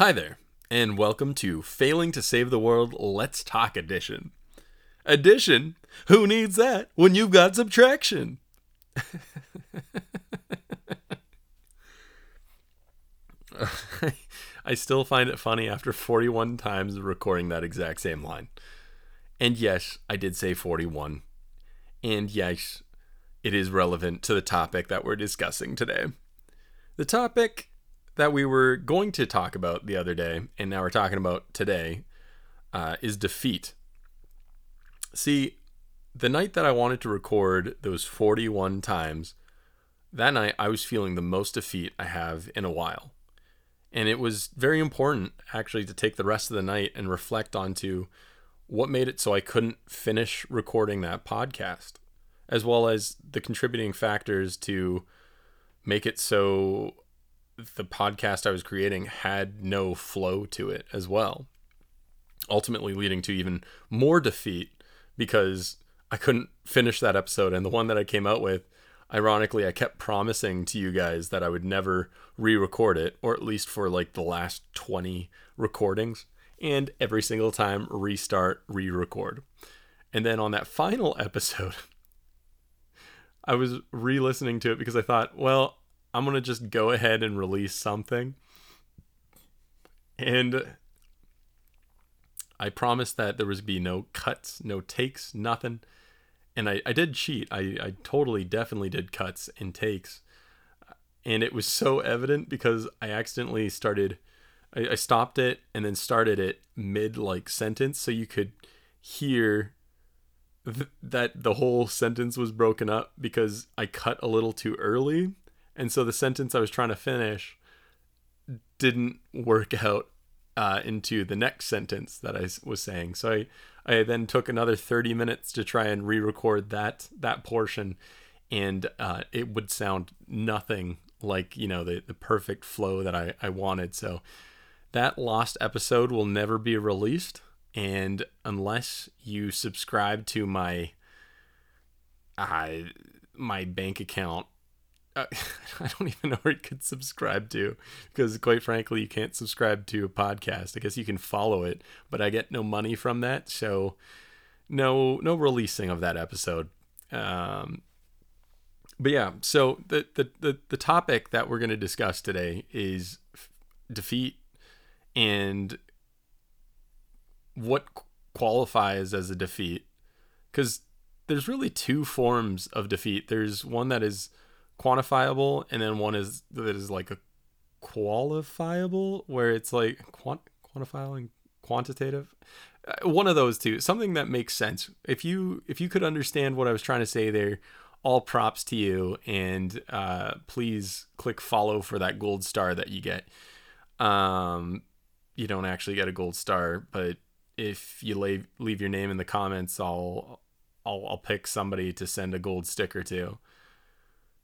Hi there, and welcome to Failing to Save the World Let's Talk Edition. Addition? Who needs that when you've got subtraction? I still find it funny after 41 times recording that exact same line. And yes, I did say 41. And yes, it is relevant to the topic that we're discussing today. The topic that we were going to talk about the other day, and now we're talking about today, uh, is defeat. See, the night that I wanted to record those 41 times, that night I was feeling the most defeat I have in a while. And it was very important actually to take the rest of the night and reflect onto what made it so I couldn't finish recording that podcast, as well as the contributing factors to make it so the podcast I was creating had no flow to it as well. Ultimately, leading to even more defeat because I couldn't finish that episode. And the one that I came out with, ironically, I kept promising to you guys that I would never re record it, or at least for like the last 20 recordings. And every single time, restart, re record. And then on that final episode, I was re listening to it because I thought, well, I'm going to just go ahead and release something. And I promised that there was be no cuts, no takes, nothing. And I, I did cheat. I, I totally, definitely did cuts and takes. And it was so evident because I accidentally started, I, I stopped it and then started it mid like sentence so you could hear th- that the whole sentence was broken up because I cut a little too early and so the sentence I was trying to finish didn't work out uh, into the next sentence that I was saying. So I, I then took another 30 minutes to try and re-record that that portion, and uh, it would sound nothing like you know the the perfect flow that I I wanted. So that lost episode will never be released, and unless you subscribe to my my bank account uh, I don't even know where you could subscribe to because, quite frankly, you can't subscribe to a podcast. I guess you can follow it, but I get no money from that, so no no releasing of that episode. Um, but yeah, so the, the the the topic that we're going to discuss today is defeat and what qualifies as a defeat because there's really two forms of defeat. There's one that is quantifiable, and then one is that is like a qualifiable, where it's like quant- quantifying quantitative. Uh, one of those two, something that makes sense. If you if you could understand what I was trying to say there, all props to you, and uh, please click follow for that gold star that you get. Um, you don't actually get a gold star, but if you leave leave your name in the comments, I'll I'll I'll pick somebody to send a gold sticker to.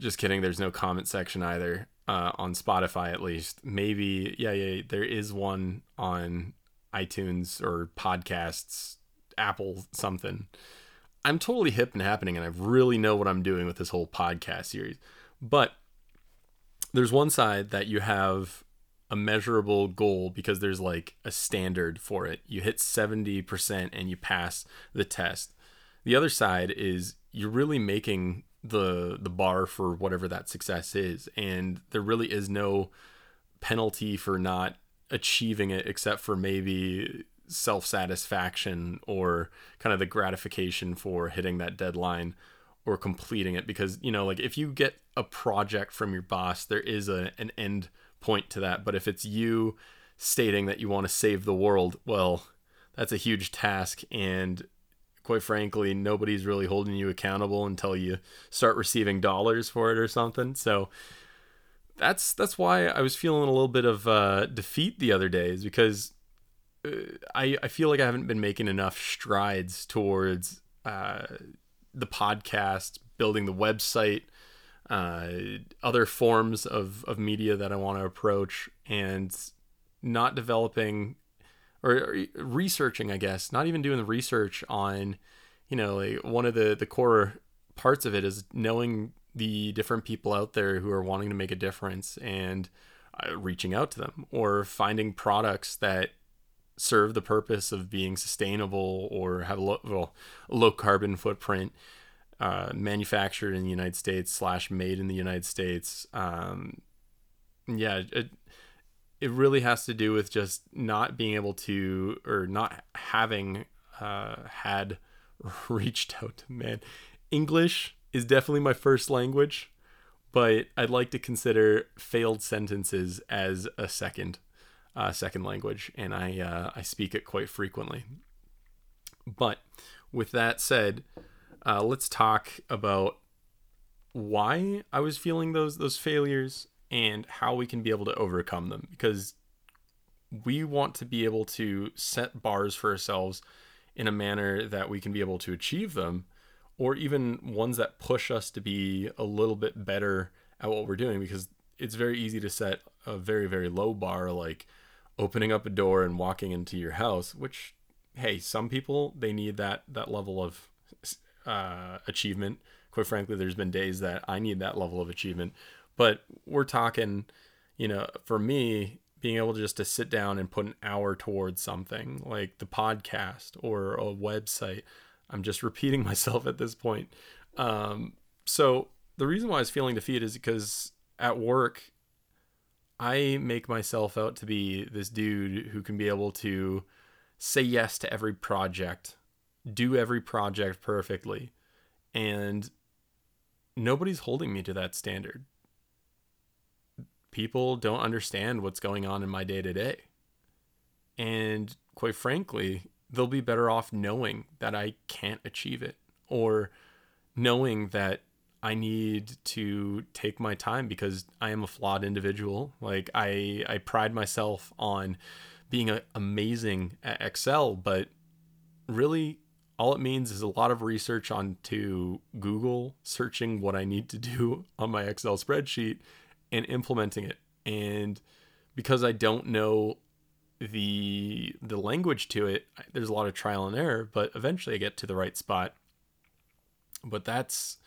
Just kidding. There's no comment section either uh, on Spotify, at least. Maybe, yeah, yeah. There is one on iTunes or podcasts, Apple something. I'm totally hip and happening, and I really know what I'm doing with this whole podcast series. But there's one side that you have a measurable goal because there's like a standard for it. You hit 70% and you pass the test. The other side is you're really making the the bar for whatever that success is. And there really is no penalty for not achieving it except for maybe self-satisfaction or kind of the gratification for hitting that deadline or completing it. Because you know like if you get a project from your boss there is a an end point to that. But if it's you stating that you want to save the world well that's a huge task. And quite frankly, nobody's really holding you accountable until you start receiving dollars for it or something. So that's that's why I was feeling a little bit of uh, defeat the other day, is because uh, I I feel like I haven't been making enough strides towards uh, the podcast, building the website, uh, other forms of of media that I want to approach, and not developing or, researching, I guess, not even doing the research on, you know, like one of the the core parts of it is knowing the different people out there who are wanting to make a difference and uh, reaching out to them or finding products that serve the purpose of being sustainable or have a low, well, low carbon footprint, uh, manufactured in the United States slash made in the United States. Um, yeah, it, it really has to do with just not being able to or not having uh, had reached out to man. English is definitely my first language, but I'd like to consider failed sentences as a second uh, second language, and I uh, I speak it quite frequently. But with that said, uh, let's talk about why I was feeling those those failures and how we can be able to overcome them because we want to be able to set bars for ourselves in a manner that we can be able to achieve them or even ones that push us to be a little bit better at what we're doing because it's very easy to set a very very low bar like opening up a door and walking into your house which hey some people they need that that level of uh, achievement. Quite frankly there's been days that i need that level of achievement but we're talking you know for me being able just to sit down and put an hour towards something like the podcast or a website i'm just repeating myself at this point. Um, so the reason why i was feeling defeated is because at work i make myself out to be this dude who can be able to say yes to every project do every project perfectly and nobody's holding me to that standard people don't understand what's going on in my day to day. And quite frankly, they'll be better off knowing that I can't achieve it or knowing that I need to take my time because I am a flawed individual. Like I I pride myself on being a, amazing at Excel, but really all it means is a lot of research onto Google, searching what I need to do on my Excel spreadsheet and implementing it. And because I don't know the the language to it, there's a lot of trial and error, but eventually I get to the right spot. But that's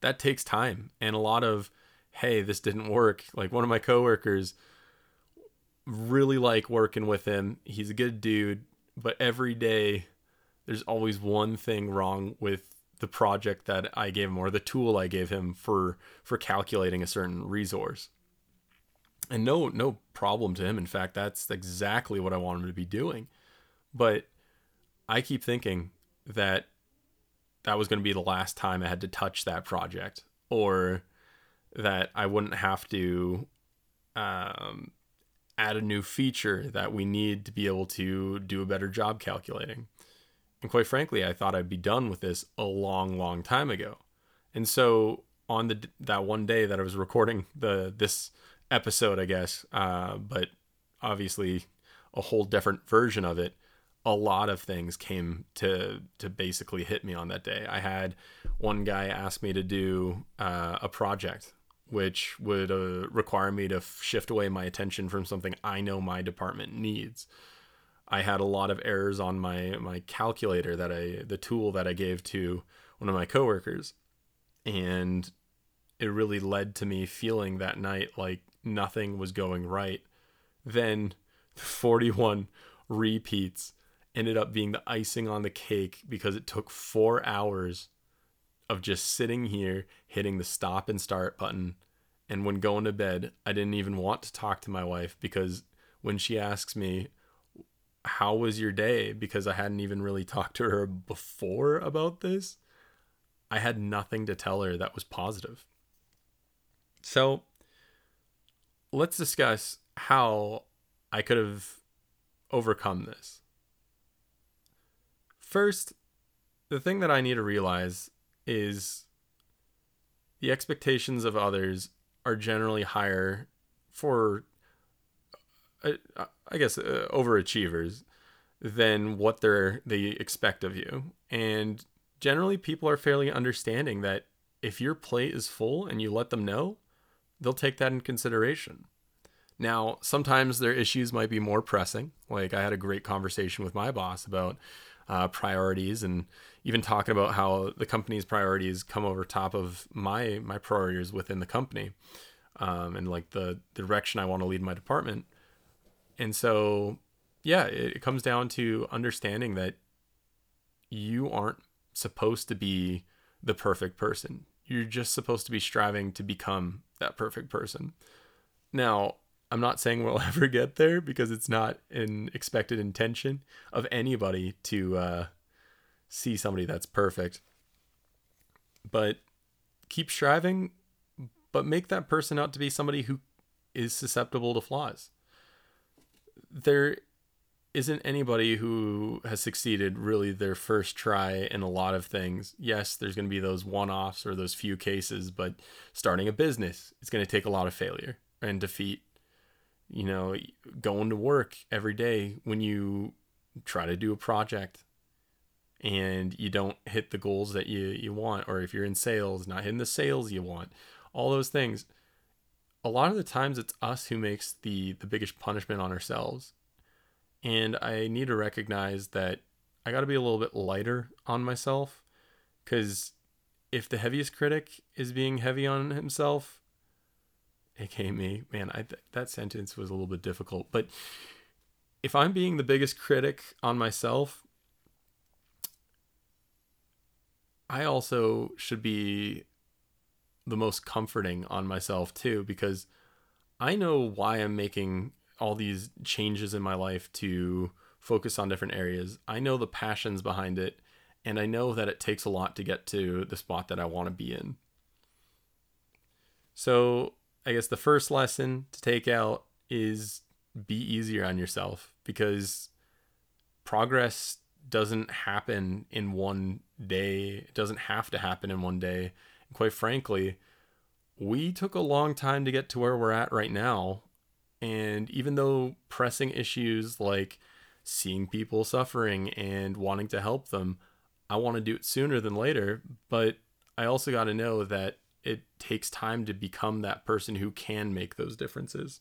that takes time and a lot of hey, this didn't work. Like one of my coworkers really like working with him. He's a good dude, but every day there's always one thing wrong with the project that I gave him or the tool I gave him for for calculating a certain resource. And no no problem to him. In fact, that's exactly what I want him to be doing. But I keep thinking that that was going to be the last time I had to touch that project or that I wouldn't have to um, add a new feature that we need to be able to do a better job calculating. And quite frankly, I thought I'd be done with this a long, long time ago. And so on the that one day that I was recording the this episode, I guess, uh, but obviously a whole different version of it. A lot of things came to to basically hit me on that day. I had one guy ask me to do uh, a project which would uh, require me to shift away my attention from something I know my department needs. I had a lot of errors on my my calculator that I the tool that I gave to one of my coworkers and it really led to me feeling that night like nothing was going right. Then 41 repeats ended up being the icing on the cake because it took 4 hours of just sitting here hitting the stop and start button and when going to bed I didn't even want to talk to my wife because when she asks me how was your day because I hadn't even really talked to her before about this. I had nothing to tell her that was positive. So let's discuss how I could have overcome this. First, the thing that I need to realize is the expectations of others are generally higher for I, I guess uh, overachievers than what they're they expect of you. And generally people are fairly understanding that if your plate is full and you let them know, they'll take that in consideration. Now, sometimes their issues might be more pressing. Like I had a great conversation with my boss about uh, priorities and even talking about how the company's priorities come over top of my my priorities within the company. um, and like the, the direction I want to lead my department. And so, yeah, it, it comes down to understanding that you aren't supposed to be the perfect person. You're just supposed to be striving to become that perfect person. Now, I'm not saying we'll ever get there because it's not an expected intention of anybody to uh, see somebody that's perfect. But keep striving, but make that person out to be somebody who is susceptible to flaws. There isn't anybody who has succeeded really their first try in a lot of things. Yes, there's going to be those one offs or those few cases, but starting a business, it's going to take a lot of failure and defeat. You know, going to work every day when you try to do a project and you don't hit the goals that you, you want, or if you're in sales, not hitting the sales you want, all those things. A lot of the times it's us who makes the the biggest punishment on ourselves and I need to recognize that I got to be a little bit lighter on myself because if the heaviest critic is being heavy on himself, aka me, man, I th- that sentence was a little bit difficult. But if I'm being the biggest critic on myself, I also should be the most comforting on myself too because I know why I'm making all these changes in my life to focus on different areas. I know the passions behind it, and I know that it takes a lot to get to the spot that I want to be in. So, I guess the first lesson to take out is be easier on yourself because progress doesn't happen in one day. It doesn't have to happen in one day. Quite frankly, we took a long time to get to where we're at right now. And even though pressing issues like seeing people suffering and wanting to help them, I want to do it sooner than later. But I also got to know that it takes time to become that person who can make those differences.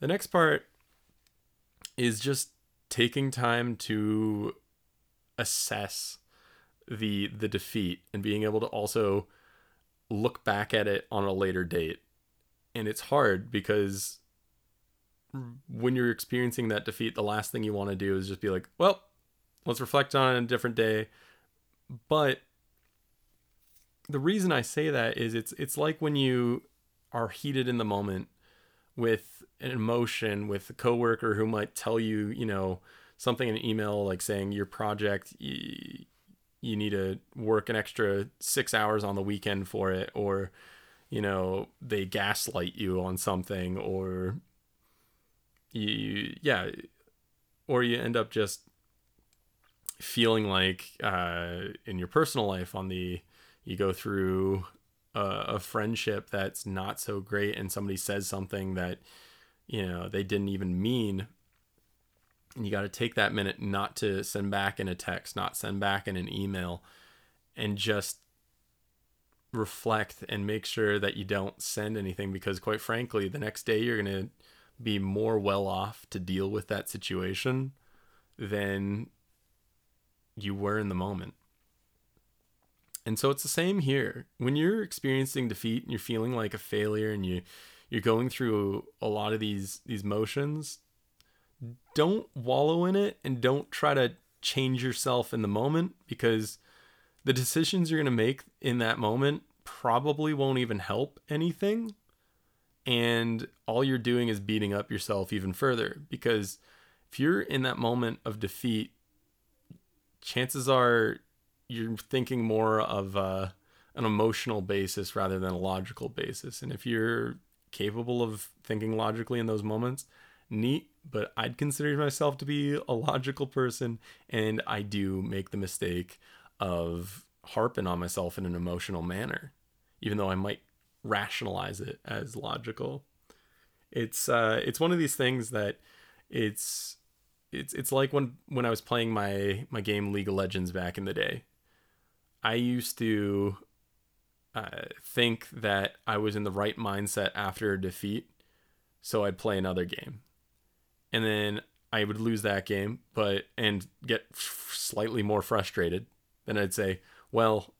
The next part is just taking time to assess the the defeat and being able to also look back at it on a later date and it's hard because when you're experiencing that defeat, the last thing you want to do is just be like, well, let's reflect on a different day. But the reason I say that is it's it's like when you are heated in the moment with an emotion with a coworker who might tell you, you know, something in an email like saying your project you, need to work an extra 6 hours on the weekend for it or you know, they gaslight you on something or you yeah, or you end up just feeling like uh, in your personal life on the you go through a, a friendship that's not so great and somebody says something that you know they didn't even mean and you got to take that minute not to send back in a text not send back in an email and just reflect and make sure that you don't send anything because quite frankly the next day you're going to be more well off to deal with that situation than you were in the moment. And so it's the same here. When you're experiencing defeat and you're feeling like a failure and you you're going through a lot of these these motions, don't wallow in it and don't try to change yourself in the moment because the decisions you're going to make in that moment probably won't even help anything. And all you're doing is beating up yourself even further because if you're in that moment of defeat, chances are you're thinking more of uh, an emotional basis rather than a logical basis. And if you're capable of thinking logically in those moments, neat, but I'd consider myself to be a logical person, and I do make the mistake of harping on myself in an emotional manner, even though I might rationalize it as logical. It's uh, it's one of these things that it's it's it's like when when I was playing my my game League of Legends back in the day. I used to uh, think that I was in the right mindset after a defeat, so I'd play another game, and then I would lose that game, but and get f- slightly more frustrated. Then I'd say, well,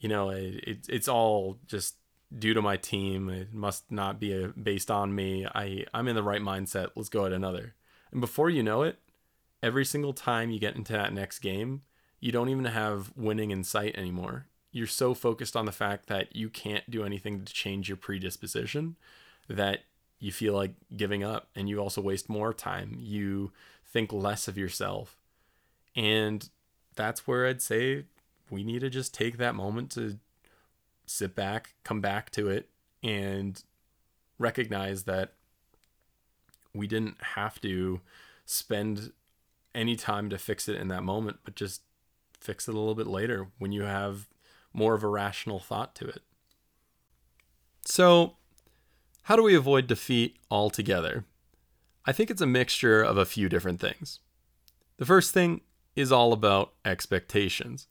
you know, it, it, it's all just due to my team. It must not be a, based on me. I I'm in the right mindset. Let's go at another. And before you know it, every single time you get into that next game, you don't even have winning in sight anymore. You're so focused on the fact that you can't do anything to change your predisposition that you feel like giving up and you also waste more time. You think less of yourself. And that's where I'd say we need to just take that moment to sit back, come back to it, and recognize that we didn't have to spend any time to fix it in that moment, but just fix it a little bit later when you have more of a rational thought to it. So, how do we avoid defeat altogether? I think it's a mixture of a few different things. The first thing is all about expectations.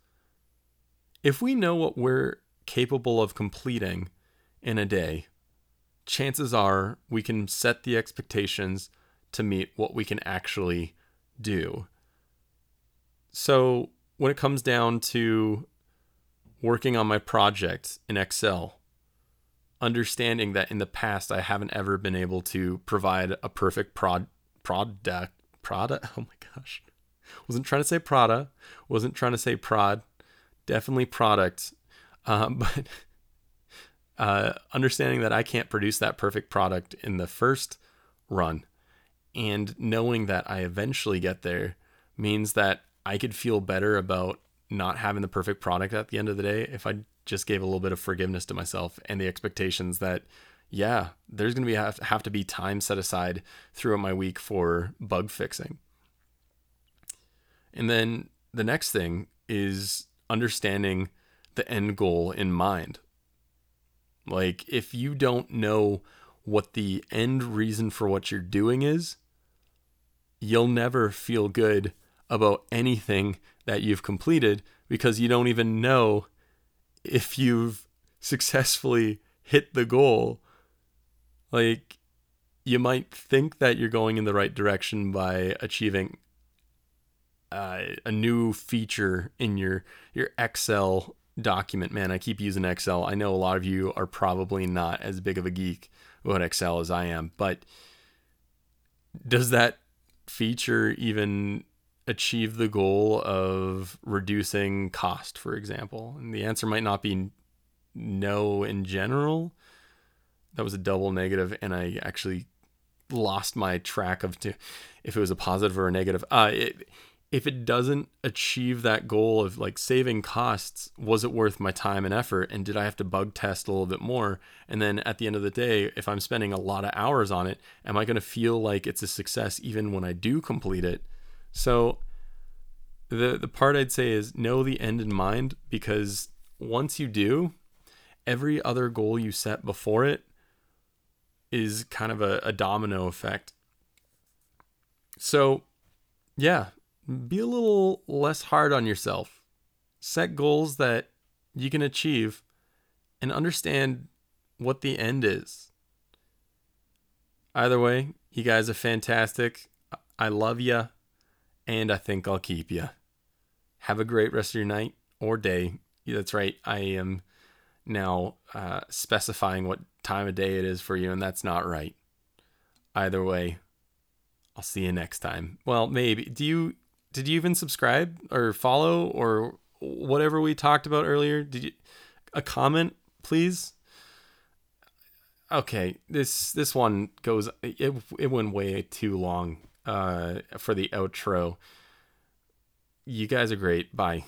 If we know what we're capable of completing in a day, chances are we can set the expectations to meet what we can actually do. So, when it comes down to working on my project in Excel, understanding that in the past I haven't ever been able to provide a perfect prod product product. Oh my gosh, wasn't trying to say Prada, wasn't trying to say prod, definitely product, um, but uh, understanding that I can't produce that perfect product in the first run, and knowing that I eventually get there means that I could feel better about not having the perfect product at the end of the day if I just gave a little bit of forgiveness to myself and the expectations that yeah, there's going to be have, have to be time set aside throughout my week for bug fixing. And then the next thing is understanding the end goal in mind. Like if you don't know what the end reason for what you're doing is, you'll never feel good about anything that you've completed because you don't even know if you've successfully hit the goal. Like, you might think that you're going in the right direction by achieving uh, a new feature in your your Excel document. Man, I keep using Excel. I know a lot of you are probably not as big of a geek about Excel as I am, but does that feature even achieve the goal of reducing cost, for example? And the answer might not be no in general. That was a double negative, and I actually lost my track of to, if it was a positive or a negative. Uh, it, if it doesn't achieve that goal of like saving costs, was it worth my time and effort? And did I have to bug test a little bit more? And then at the end of the day, if I'm spending a lot of hours on it, am I going to feel like it's a success even when I do complete it? So the the part I'd say is know the end in mind because once you do, every other goal you set before it is kind of a, a domino effect. So yeah, be a little less hard on yourself. Set goals that you can achieve and understand what the end is. Either way, you guys are fantastic. I love you, and I think I'll keep you. Have a great rest of your night or day. That's right. I am now uh, specifying what time of day it is for you, and that's not right. Either way, I'll see you next time. Well, maybe. Do you did you even subscribe or follow or whatever we talked about earlier? Did you a comment, please? Okay, this this one goes it it went way too long uh for the outro. You guys are great. Bye.